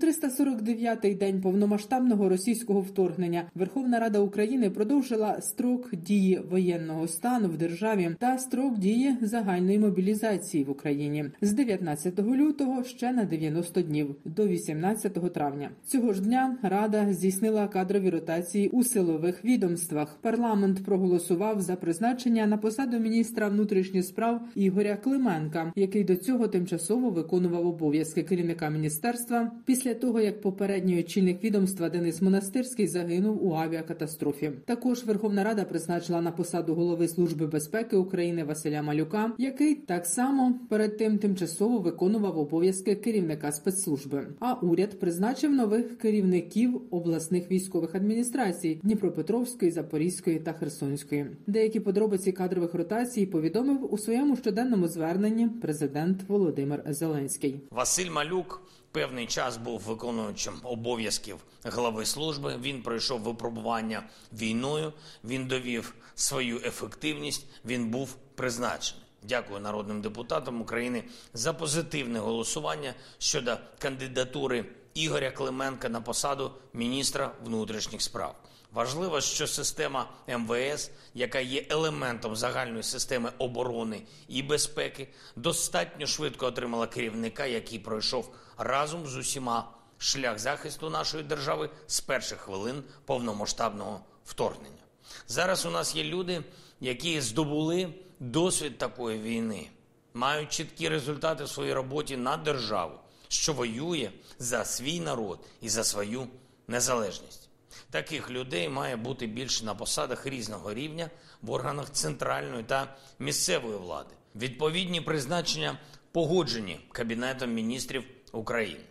349-й день повномасштабного російського вторгнення Верховна Рада України продовжила строк дії воєнного стану в державі та строк дії загальної мобілізації в Україні з 19 лютого ще на 90 днів до 18 травня. Цього ж дня Рада здійснила кадрові ротації у силових відомствах. Парламент проголосував за призначення на посаду міністра внутрішніх справ Ігоря Клименка, який до цього тимчасово виконував обов'язки керівника міністерства. Після після того як попередній очільник відомства Денис Монастирський загинув у авіакатастрофі. Також Верховна Рада призначила на посаду голови служби безпеки України Василя Малюка, який так само перед тим тимчасово виконував обов'язки керівника спецслужби. А уряд призначив нових керівників обласних військових адміністрацій Дніпропетровської, Запорізької та Херсонської. Деякі подробиці кадрових ротацій повідомив у своєму щоденному зверненні президент Володимир Зеленський. Василь Малюк певний час був виконуючим обов'язків глави служби. Він пройшов випробування війною. Він довів свою ефективність. Він був призначений. Дякую народним депутатам України за позитивне голосування щодо кандидатури Ігоря Клименка на посаду міністра внутрішніх справ. Важливо, що система МВС, яка є елементом загальної системи оборони і безпеки, достатньо швидко отримала керівника, який пройшов разом з усіма шлях захисту нашої держави з перших хвилин повномасштабного вторгнення. Зараз у нас є люди, які здобули досвід такої війни, мають чіткі результати в своїй роботі на державу, що воює за свій народ і за свою незалежність. Таких людей має бути більше на посадах різного рівня в органах центральної та місцевої влади. Відповідні призначення погоджені Кабінетом міністрів України.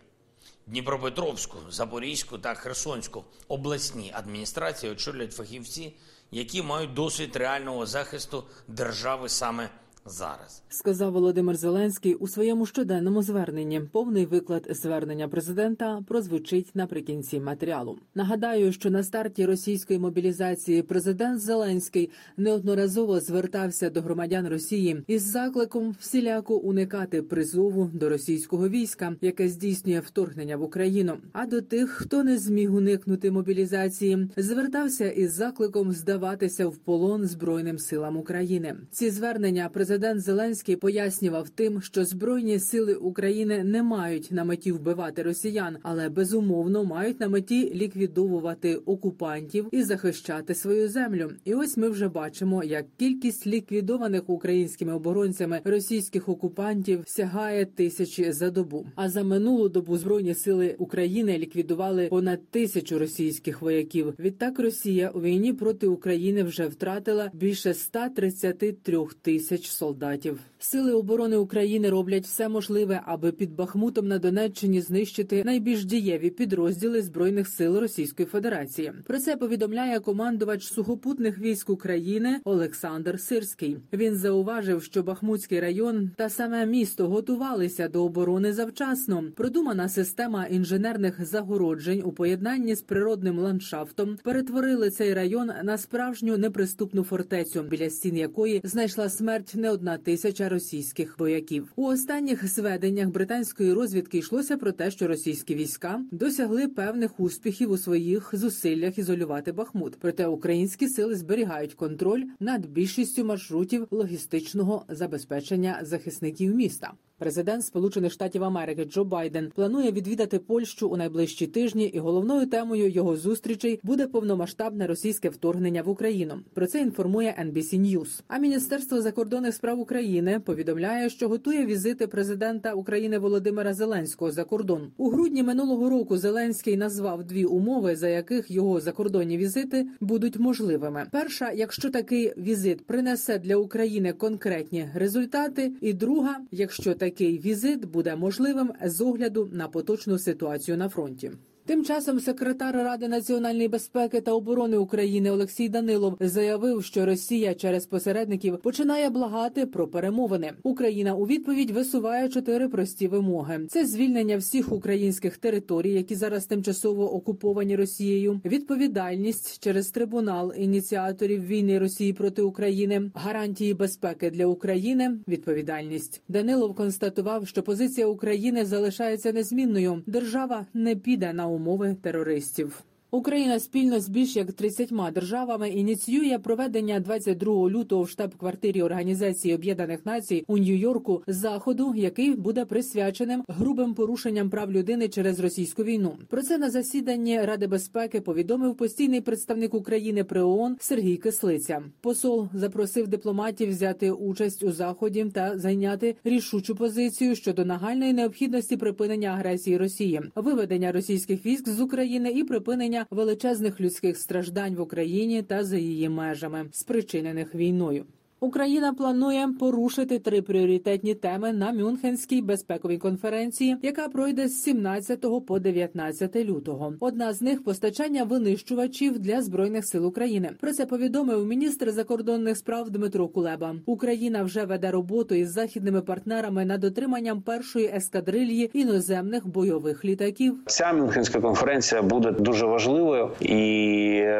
Дніпропетровську, Запорізьку та Херсонську обласні адміністрації очолюють фахівці, які мають досвід реального захисту держави саме зараз, сказав Володимир Зеленський у своєму щоденному зверненні. Повний виклад звернення президента прозвучить наприкінці матеріалу. Нагадаю, що на старті російської мобілізації президент Зеленський неодноразово звертався до громадян Росії із закликом всіляко уникати призову до російського війська, яке здійснює вторгнення в Україну. А до тих, хто не зміг уникнути мобілізації, звертався із закликом здаватися в полон збройним силам України. Ці звернення президент Президент Зеленський пояснював тим, що збройні сили України не мають на меті вбивати росіян, але безумовно мають на меті ліквідовувати окупантів і захищати свою землю. І ось ми вже бачимо, як кількість ліквідованих українськими оборонцями російських окупантів сягає тисячі за добу. А за минулу добу збройні сили України ліквідували понад тисячу російських вояків. Відтак Росія у війні проти України вже втратила більше 133 тисяч солдатів. Сили оборони України роблять все можливе, аби під Бахмутом на Донеччині знищити найбільш дієві підрозділи збройних сил Російської Федерації. Про це повідомляє командувач сухопутних військ України Олександр Сирський. Він зауважив, що Бахмутський район та саме місто готувалися до оборони завчасно. Продумана система інженерних загороджень у поєднанні з природним ландшафтом перетворили цей район на справжню неприступну фортецю, біля стін якої знайшла смерть не одна тисяча російських вояків. У останніх зведеннях британської розвідки йшлося про те, що російські війська досягли певних успіхів у своїх зусиллях ізолювати Бахмут. Проте українські сили зберігають контроль над більшістю маршрутів логістичного забезпечення захисників міста. Президент Сполучених Штатів Америки Джо Байден планує відвідати Польщу у найближчі тижні, і головною темою його зустрічей буде повномасштабне російське вторгнення в Україну. Про це інформує NBC News. А міністерство закордонних справ України повідомляє, що готує візити президента України Володимира Зеленського за кордон у грудні минулого року. Зеленський назвав дві умови, за яких його закордонні візити будуть можливими. Перша, якщо такий візит принесе для України конкретні результати, і друга, якщо такий візит буде можливим з огляду на поточну ситуацію на фронті. Тим часом секретар Ради національної безпеки та оборони України Олексій Данилов заявив, що Росія через посередників починає благати про перемовини. Україна у відповідь висуває чотири прості вимоги: це звільнення всіх українських територій, які зараз тимчасово окуповані Росією, відповідальність через трибунал ініціаторів війни Росії проти України, гарантії безпеки для України, відповідальність. Данилов констатував, що позиція України залишається незмінною. Держава не піде на умови терористів. Україна спільно з більш як 30 державами ініціює проведення 22 лютого в штаб-квартирі Організації Об'єднаних Націй у Нью-Йорку заходу, який буде присвяченим грубим порушенням прав людини через російську війну. Про це на засіданні Ради безпеки повідомив постійний представник України при ООН Сергій Кислиця. Посол запросив дипломатів взяти участь у заході та зайняти рішучу позицію щодо нагальної необхідності припинення агресії Росії, виведення російських військ з України і припинення величезних людських страждань в Україні та за її межами, спричинених війною. Україна планує порушити три пріоритетні теми на Мюнхенській безпековій конференції, яка пройде з 17 по 19 лютого. Одна з них постачання винищувачів для збройних сил України. Про це повідомив міністр закордонних справ Дмитро Кулеба. Україна вже веде роботу із західними партнерами над отриманням першої ескадрильї іноземних бойових літаків. Ця Мюнхенська конференція буде дуже важливою, і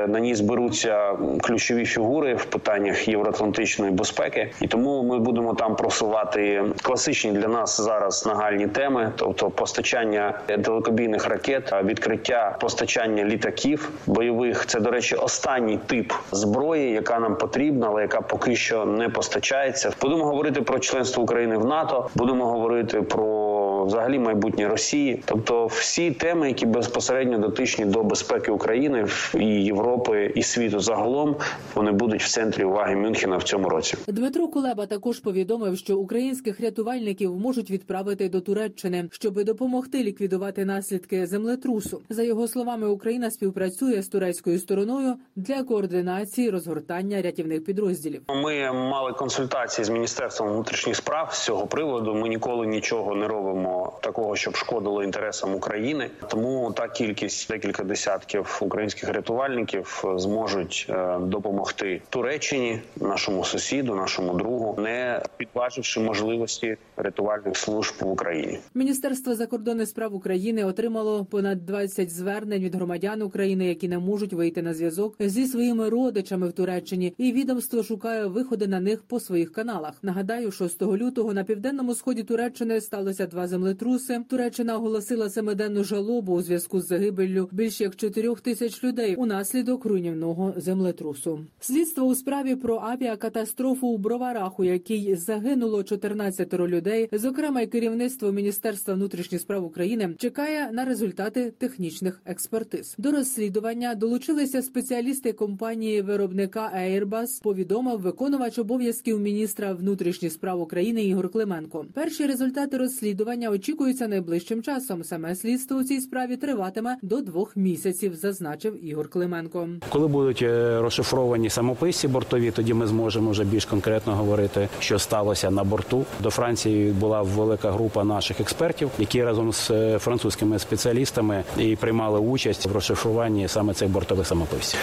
на ній зберуться ключові фігури в питаннях євроатлантичної безпеки, і тому ми будемо там просувати класичні для нас зараз нагальні теми, тобто постачання далекобійних ракет, відкриття постачання літаків бойових. Це до речі, останній тип зброї, яка нам потрібна, але яка поки що не постачається. Будемо говорити про членство України в НАТО. Будемо говорити про взагалі майбутнє Росії, тобто всі теми, які безпосередньо дотичні до безпеки України і Європи і світу загалом, вони будуть в центрі уваги Мюнхена в цьому році. Дмитро Кулеба також повідомив, що українських рятувальників можуть відправити до Туреччини, щоб допомогти ліквідувати наслідки землетрусу. За його словами, Україна співпрацює з турецькою стороною для координації розгортання рятівних підрозділів. Ми мали консультації з міністерством внутрішніх справ з цього приводу. Ми ніколи нічого не робимо такого, щоб шкодило інтересам України. Тому та кількість декілька десятків українських рятувальників зможуть е, допомогти Туреччині, нашому сусіду, нашому другу, не підваживши можливості рятувальних служб в Україні. Міністерство закордонних справ України отримало понад 20 звернень від громадян України, які не можуть вийти на зв'язок зі своїми родичами в Туреччині, і відомство шукає виходи на них по своїх каналах. Нагадаю, 6 лютого на південному сході Туреччини сталося два землетруси. Туреччина оголосила семиденну жалобу у зв'язку з загибеллю більш як 4 тисяч людей унаслідок руйнівного землетрусу. Слідство у справі про авіакатастрофу у Броварах, у якій загинуло 14 людей, зокрема й керівництво Міністерства внутрішніх справ України, чекає на результати технічних експертиз. До розслідування долучилися спеціалісти компанії виробника Airbus, Повідомив виконувач обов'язків міністра внутрішніх справ України Ігор Клименко. Перші результати розслідування очікуються найближчим часом. Саме слідство у цій справі триватиме до двох місяців, зазначив Ігор Клименко. Коли будуть е, розшифровані самописці бортові, тоді ми зможемо вже більш конкретно говорити, що сталося на борту. До Франції була велика група наших експертів, які разом з е, французькими спеціалістами і приймали участь в розшифруванні саме цих бортових самописців.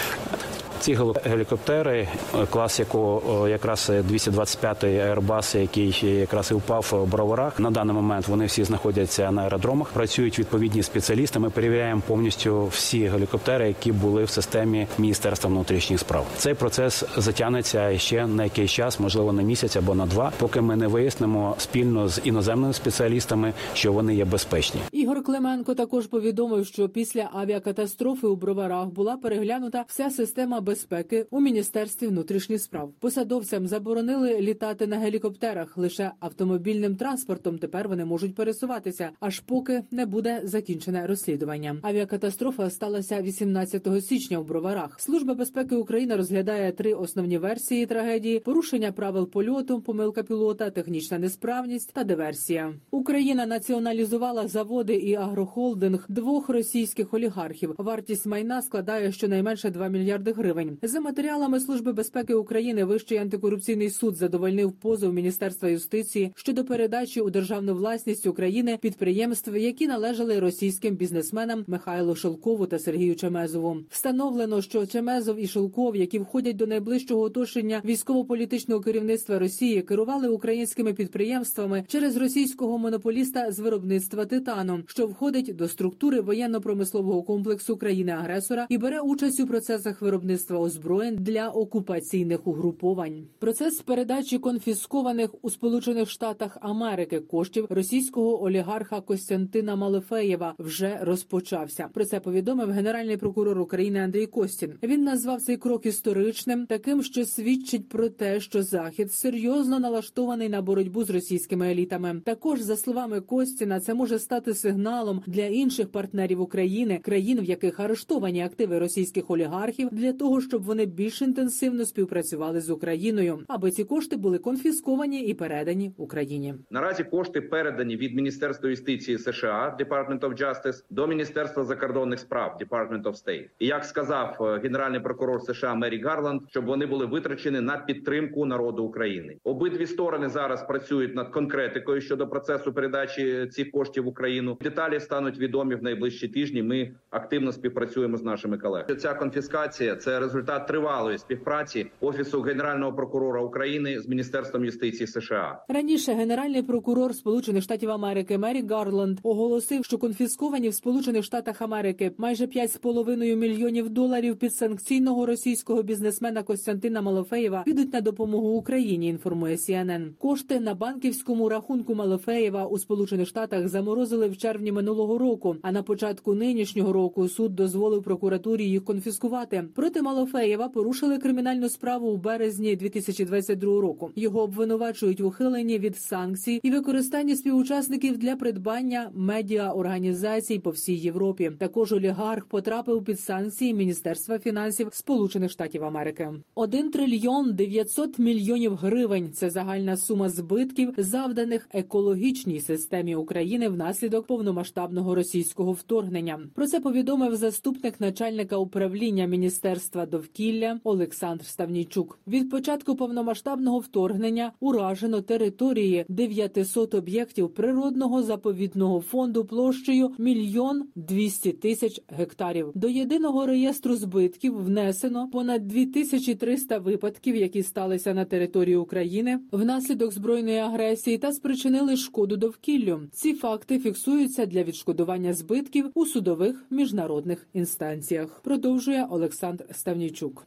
Ці гелікоптери, клас якого якраз 225-й Airbus, який якраз і впав в броварах. На даний момент вони всі знаходяться на аеродромах. Працюють відповідні спеціалісти. Ми перевіряємо повністю всі гелікоптери, які були в системі Міністерства внутрішніх справ. Цей процес затягнеться ще на якийсь час, можливо, на місяць або на два, поки ми не вияснимо спільно з іноземними спеціалістами, що вони є безпечні. Ігор Клименко також повідомив, що після авіакатастрофи у броварах була переглянута вся система безпеки безпеки у міністерстві внутрішніх справ. Посадовцям заборонили літати на гелікоптерах лише автомобільним транспортом. Тепер вони можуть пересуватися, аж поки не буде закінчене розслідування. Авіакатастрофа сталася 18 січня у броварах. Служба безпеки України розглядає три основні версії трагедії: порушення правил польоту, помилка пілота, технічна несправність та диверсія. Україна націоналізувала заводи і агрохолдинг двох російських олігархів. Вартість майна складає щонайменше 2 мільярди гривень гривень. За матеріалами Служби безпеки України Вищий антикорупційний суд задовольнив позов Міністерства юстиції щодо передачі у державну власність України підприємств, які належали російським бізнесменам Михайлу Шелкову та Сергію Чемезову. Встановлено, що Чемезов і Шелков, які входять до найближчого оточення військово-політичного керівництва Росії, керували українськими підприємствами через російського монополіста з виробництва титану, що входить до структури воєнно-промислового комплексу країни-агресора і бере участь у процесах виробництва озброєнь для окупаційних угруповань. Процес передачі конфіскованих у Сполучених Штатах Америки коштів російського олігарха Костянтина Малефеєва вже розпочався. Про це повідомив генеральний прокурор України Андрій Костін. Він назвав цей крок історичним, таким, що свідчить про те, що захід серйозно налаштований на боротьбу з російськими елітами. Також за словами Костіна, це може стати сигналом для інших партнерів України, країн, в яких арештовані активи російських олігархів, для того, щоб вони більш інтенсивно співпрацювали з Україною, аби ці кошти були конфісковані і передані Україні. Наразі кошти передані від Міністерства юстиції США Department of Justice до Міністерства закордонних справ Department of State. І як сказав е, генеральний прокурор США Мері Гарланд, щоб вони були витрачені на підтримку народу України. Обидві сторони зараз працюють над конкретикою щодо процесу передачі цих коштів в Україну. Деталі стануть відомі в найближчі тижні. Ми активно співпрацюємо з нашими колегами. Ця конфіскація це результат тривалої співпраці офісу генерального прокурора України з Міністерством юстиції США. Раніше генеральний прокурор Сполучених Штатів Америки Мері Гарланд оголосив, що конфісковані в Сполучених Штатах Америки майже 5,5 мільйонів доларів підсанкційного російського бізнесмена Костянтина Малофеєва підуть на допомогу Україні. Інформує CNN. Кошти на банківському рахунку Малофеєва у Сполучених Штатах заморозили в червні минулого року. А на початку нинішнього року суд дозволив прокуратурі їх конфіскувати. Проти Малофеєва порушили кримінальну справу у березні 2022 року. Його обвинувачують в ухиленні від санкцій і використанні співучасників для придбання медіа організацій по всій Європі. Також олігарх потрапив під санкції Міністерства фінансів Сполучених Штатів Америки. 1 трильйон 900 мільйонів гривень. Це загальна сума збитків, завданих екологічній системі України внаслідок повномасштабного російського вторгнення. Про це повідомив заступник начальника управління Міністерства довкілля Олександр Ставнійчук. Від початку повномасштабного вторгнення уражено території 900 об'єктів природного заповідного фонду площею мільйон 200 тисяч гектарів. До єдиного реєстру збитків внесено понад 2300 випадків, які сталися на території України внаслідок збройної агресії та спричинили шкоду довкіллю. Ці факти фіксуються для відшкодування збитків у судових міжнародних інстанціях. Продовжує Олександр Ставнійчук.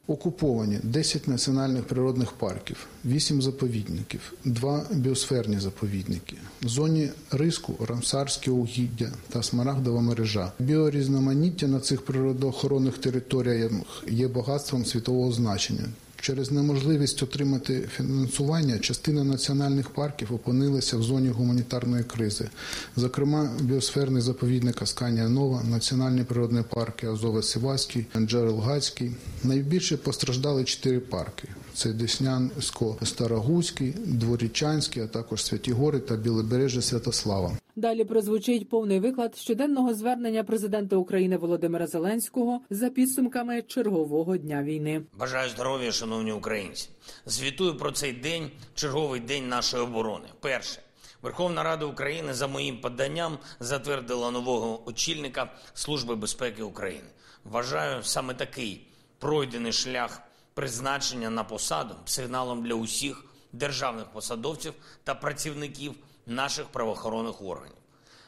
Окуповані 10 національних природних парків, 8 заповідників, 2 біосферні заповідники. В зоні риску Рамсарське угіддя та Смарагдова мережа. Біорізноманіття на цих природоохоронних територіях є багатством світового значення. Через неможливість отримати фінансування частина національних парків опинилася в зоні гуманітарної кризи. Зокрема, біосферний заповідник Асканія Нова, національні природні парки Азове Сіваський, Джерел-Гацький. Найбільше постраждали чотири парки. Це Деснянсько-Старогузький, Дворічанський, а також Святі Гори та Білобережжя Святослава. Далі прозвучить повний виклад щоденного звернення президента України Володимира Зеленського за підсумками чергового дня війни. Бажаю здоров'я, шановні українці. Звітую про цей день, черговий день нашої оборони. Перше. Верховна Рада України за моїм поданням затвердила нового очільника Служби безпеки України. Вважаю саме такий пройдений шлях призначення на посаду сигналом для усіх державних посадовців та працівників наших правоохоронних органів.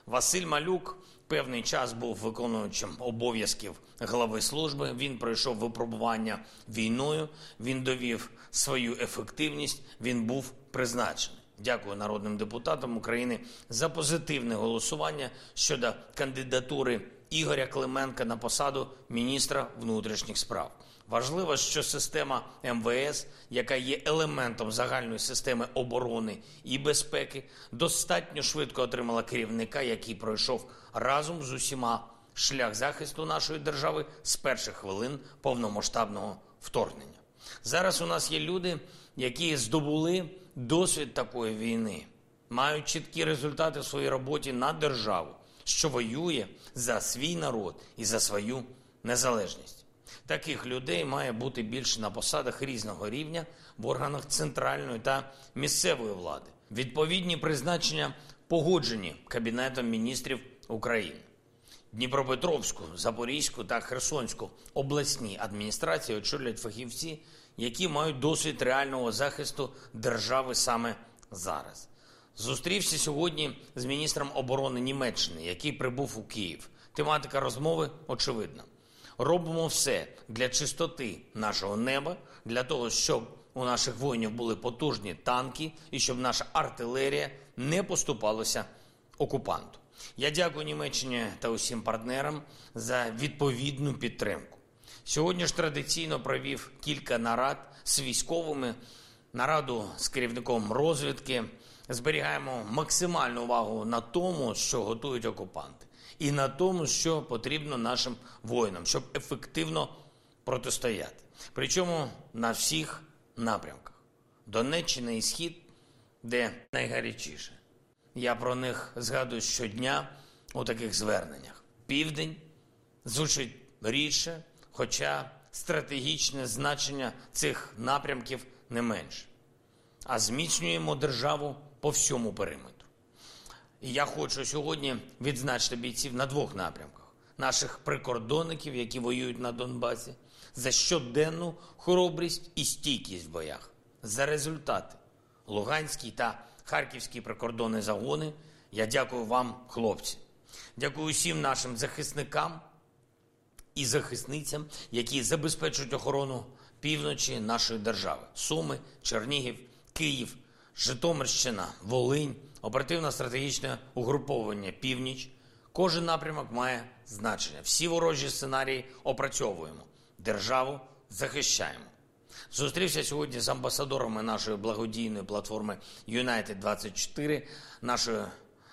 Василь Малюк певний час був виконуючим обов'язків глави служби. Він пройшов випробування війною. Він довів свою ефективність. Він був призначений. Дякую народним депутатам України за позитивне голосування щодо кандидатури Ігоря Клименка на посаду міністра внутрішніх справ. Важливо, що система МВС, яка є елементом загальної системи оборони і безпеки, достатньо швидко отримала керівника, який пройшов разом з усіма шлях захисту нашої держави з перших хвилин повномасштабного вторгнення. Зараз у нас є люди, які здобули досвід такої війни, мають чіткі результати в своїй роботі на державу, що воює за свій народ і за свою незалежність. Таких людей має бути більше на посадах різного рівня в органах центральної та місцевої влади. Відповідні призначення погоджені Кабінетом міністрів України. Дніпропетровську, Запорізьку та Херсонську обласні адміністрації очолюють фахівці, які мають досвід реального захисту держави саме зараз. Зустрівся сьогодні з міністром оборони Німеччини, який прибув у Київ. Тематика розмови очевидна. Робимо все для чистоти нашого неба, для того, щоб у наших воїнів були потужні танки і щоб наша артилерія не поступалася окупанту. Я дякую Німеччині та усім партнерам за відповідну підтримку. Сьогодні ж традиційно провів кілька нарад з військовими, нараду з керівником розвідки. Зберігаємо максимальну увагу на тому, що готують окупанти, і на тому, що потрібно нашим воїнам, щоб ефективно протистояти. Причому на всіх напрямках Донеччина і Схід, де найгарячіше. Я про них згадую щодня у таких зверненнях. Південь звучить рідше, хоча стратегічне значення цих напрямків не менше. А зміцнюємо державу по всьому периметру. І я хочу сьогодні відзначити бійців на двох напрямках: наших прикордонників, які воюють на Донбасі, за щоденну хоробрість і стійкість в боях, за результати Луганський та Харківські прикордонні загони. Я дякую вам, хлопці. Дякую всім нашим захисникам і захисницям, які забезпечують охорону півночі нашої держави: Суми, Чернігів, Київ, Житомирщина, Волинь, оперативно-стратегічне угруповання Північ. Кожен напрямок має значення. Всі ворожі сценарії опрацьовуємо. Державу захищаємо. Зустрівся сьогодні з амбасадорами нашої благодійної платформи United 24 нашою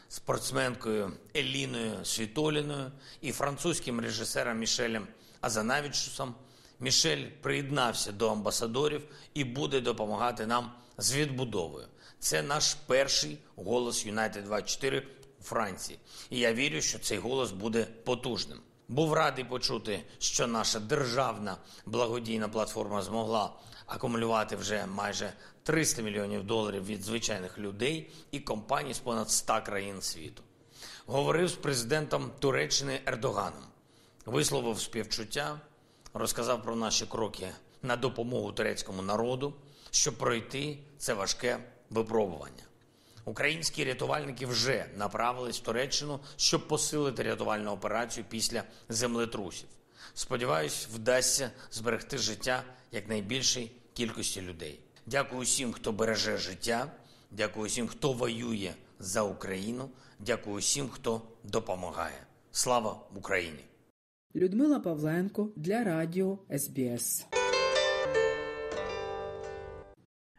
спортсменкою Еліною Світоліною і французьким режисером Мішелем Азанавічусом. Мішель приєднався до амбасадорів і буде допомагати нам з відбудовою. Це наш перший голос United 24 у Франції. І я вірю, що цей голос буде потужним. Був радий почути, що наша державна благодійна платформа змогла акумулювати вже майже 300 мільйонів доларів від звичайних людей і компаній з понад 100 країн світу. Говорив з президентом Туреччини Ердоганом, висловив співчуття, розказав про наші кроки на допомогу турецькому народу, щоб пройти це важке випробування. Українські рятувальники вже направились в Туреччину, щоб посилити рятувальну операцію після землетрусів. Сподіваюсь, вдасться зберегти життя якнайбільшій кількості людей. Дякую усім, хто береже життя. Дякую усім, хто воює за Україну. Дякую усім, хто допомагає. Слава Україні! Людмила Павленко для Радіо СБС.